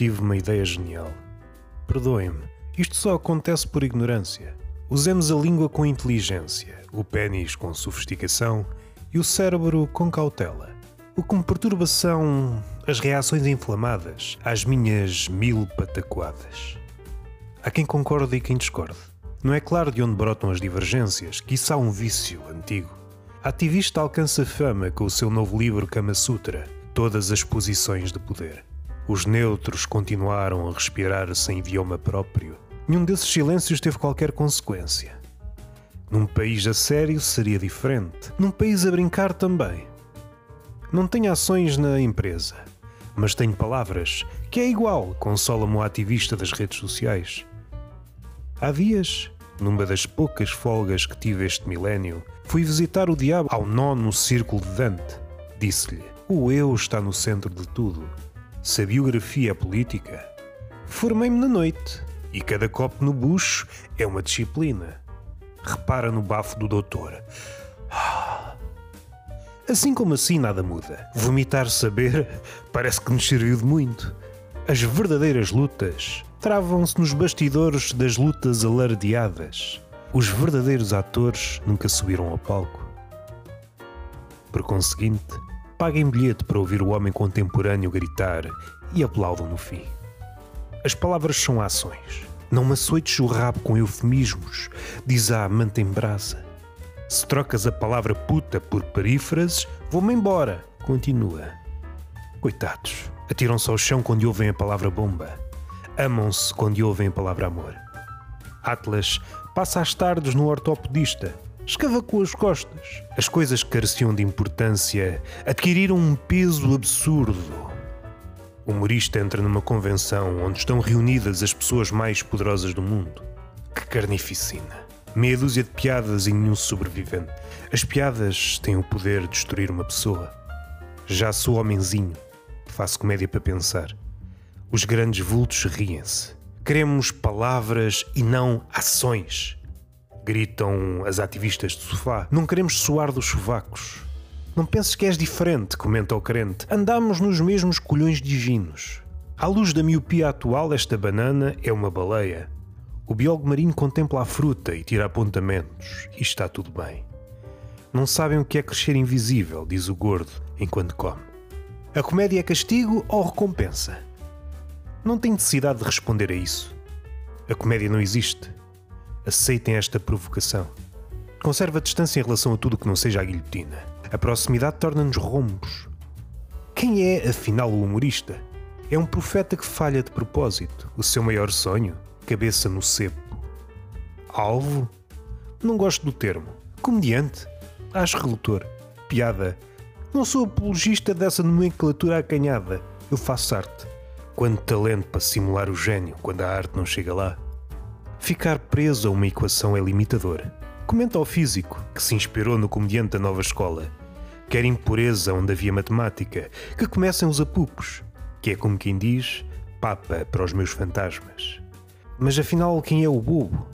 tive uma ideia genial. Perdoem-me, isto só acontece por ignorância. Usemos a língua com inteligência, o pênis com sofisticação e o cérebro com cautela. O que me perturba são as reações inflamadas às minhas mil patacoadas. Há quem concorde e quem discorde. Não é claro de onde brotam as divergências, que isso há um vício antigo. A ativista alcança fama com o seu novo livro Kama Sutra, todas as posições de poder. Os neutros continuaram a respirar sem idioma próprio. Nenhum desses silêncios teve qualquer consequência. Num país a sério seria diferente. Num país a brincar também. Não tenho ações na empresa, mas tenho palavras, que é igual, consola-me o ativista das redes sociais. Há dias, numa das poucas folgas que tive este milénio, fui visitar o diabo ao nono círculo de Dante. Disse-lhe: O eu está no centro de tudo. Se a biografia é política, formei-me na noite e cada copo no bucho é uma disciplina. Repara no bafo do doutor. Assim como assim nada muda. Vomitar saber parece que nos serviu de muito. As verdadeiras lutas travam-se nos bastidores das lutas alardeadas. Os verdadeiros atores nunca subiram ao palco. Por conseguinte, paguem bilhete para ouvir o homem contemporâneo gritar e aplaudam no fim. As palavras são ações. Não me açoites o rabo com eufemismos, diz a amante em brasa. Se trocas a palavra puta por perífrases, vou-me embora. Continua. Coitados, atiram-se ao chão quando ouvem a palavra bomba. Amam-se quando ouvem a palavra amor. Atlas passa as tardes no ortopedista. Escava com as costas. As coisas careciam de importância adquiriram um peso absurdo. O humorista entra numa convenção onde estão reunidas as pessoas mais poderosas do mundo. Que carnificina! Meia dúzia de piadas e nenhum sobrevivente. As piadas têm o poder de destruir uma pessoa. Já sou homenzinho, faço comédia para pensar. Os grandes vultos riem-se. Queremos palavras e não ações. Gritam as ativistas de sofá. Não queremos soar dos sovacos. Não penses que és diferente, comenta o crente. Andamos nos mesmos colhões divinos. À luz da miopia atual, esta banana é uma baleia. O biólogo marinho contempla a fruta e tira apontamentos. E está tudo bem. Não sabem o que é crescer invisível, diz o gordo, enquanto come. A comédia é castigo ou recompensa? Não tem necessidade de responder a isso. A comédia não existe. Aceitem esta provocação. Conserva a distância em relação a tudo que não seja a guilhotina. A proximidade torna-nos rombos. Quem é, afinal, o humorista? É um profeta que falha de propósito. O seu maior sonho? Cabeça no cepo. Alvo? Não gosto do termo. Comediante? Acho relutor. Piada? Não sou apologista dessa nomenclatura acanhada. Eu faço arte. Quanto talento para simular o gênio quando a arte não chega lá. Ficar preso a uma equação é limitador. Comenta ao físico, que se inspirou no comediante da nova escola. Quer impureza onde havia matemática, que comecem os apupos, que é como quem diz, papa para os meus fantasmas. Mas afinal, quem é o bobo?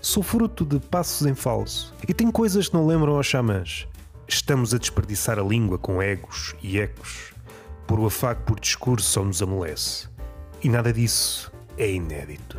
Sou fruto de passos em falso e tenho coisas que não lembram aos xamãs. Estamos a desperdiçar a língua com egos e ecos, por o afago por discurso só nos amolece. E nada disso é inédito.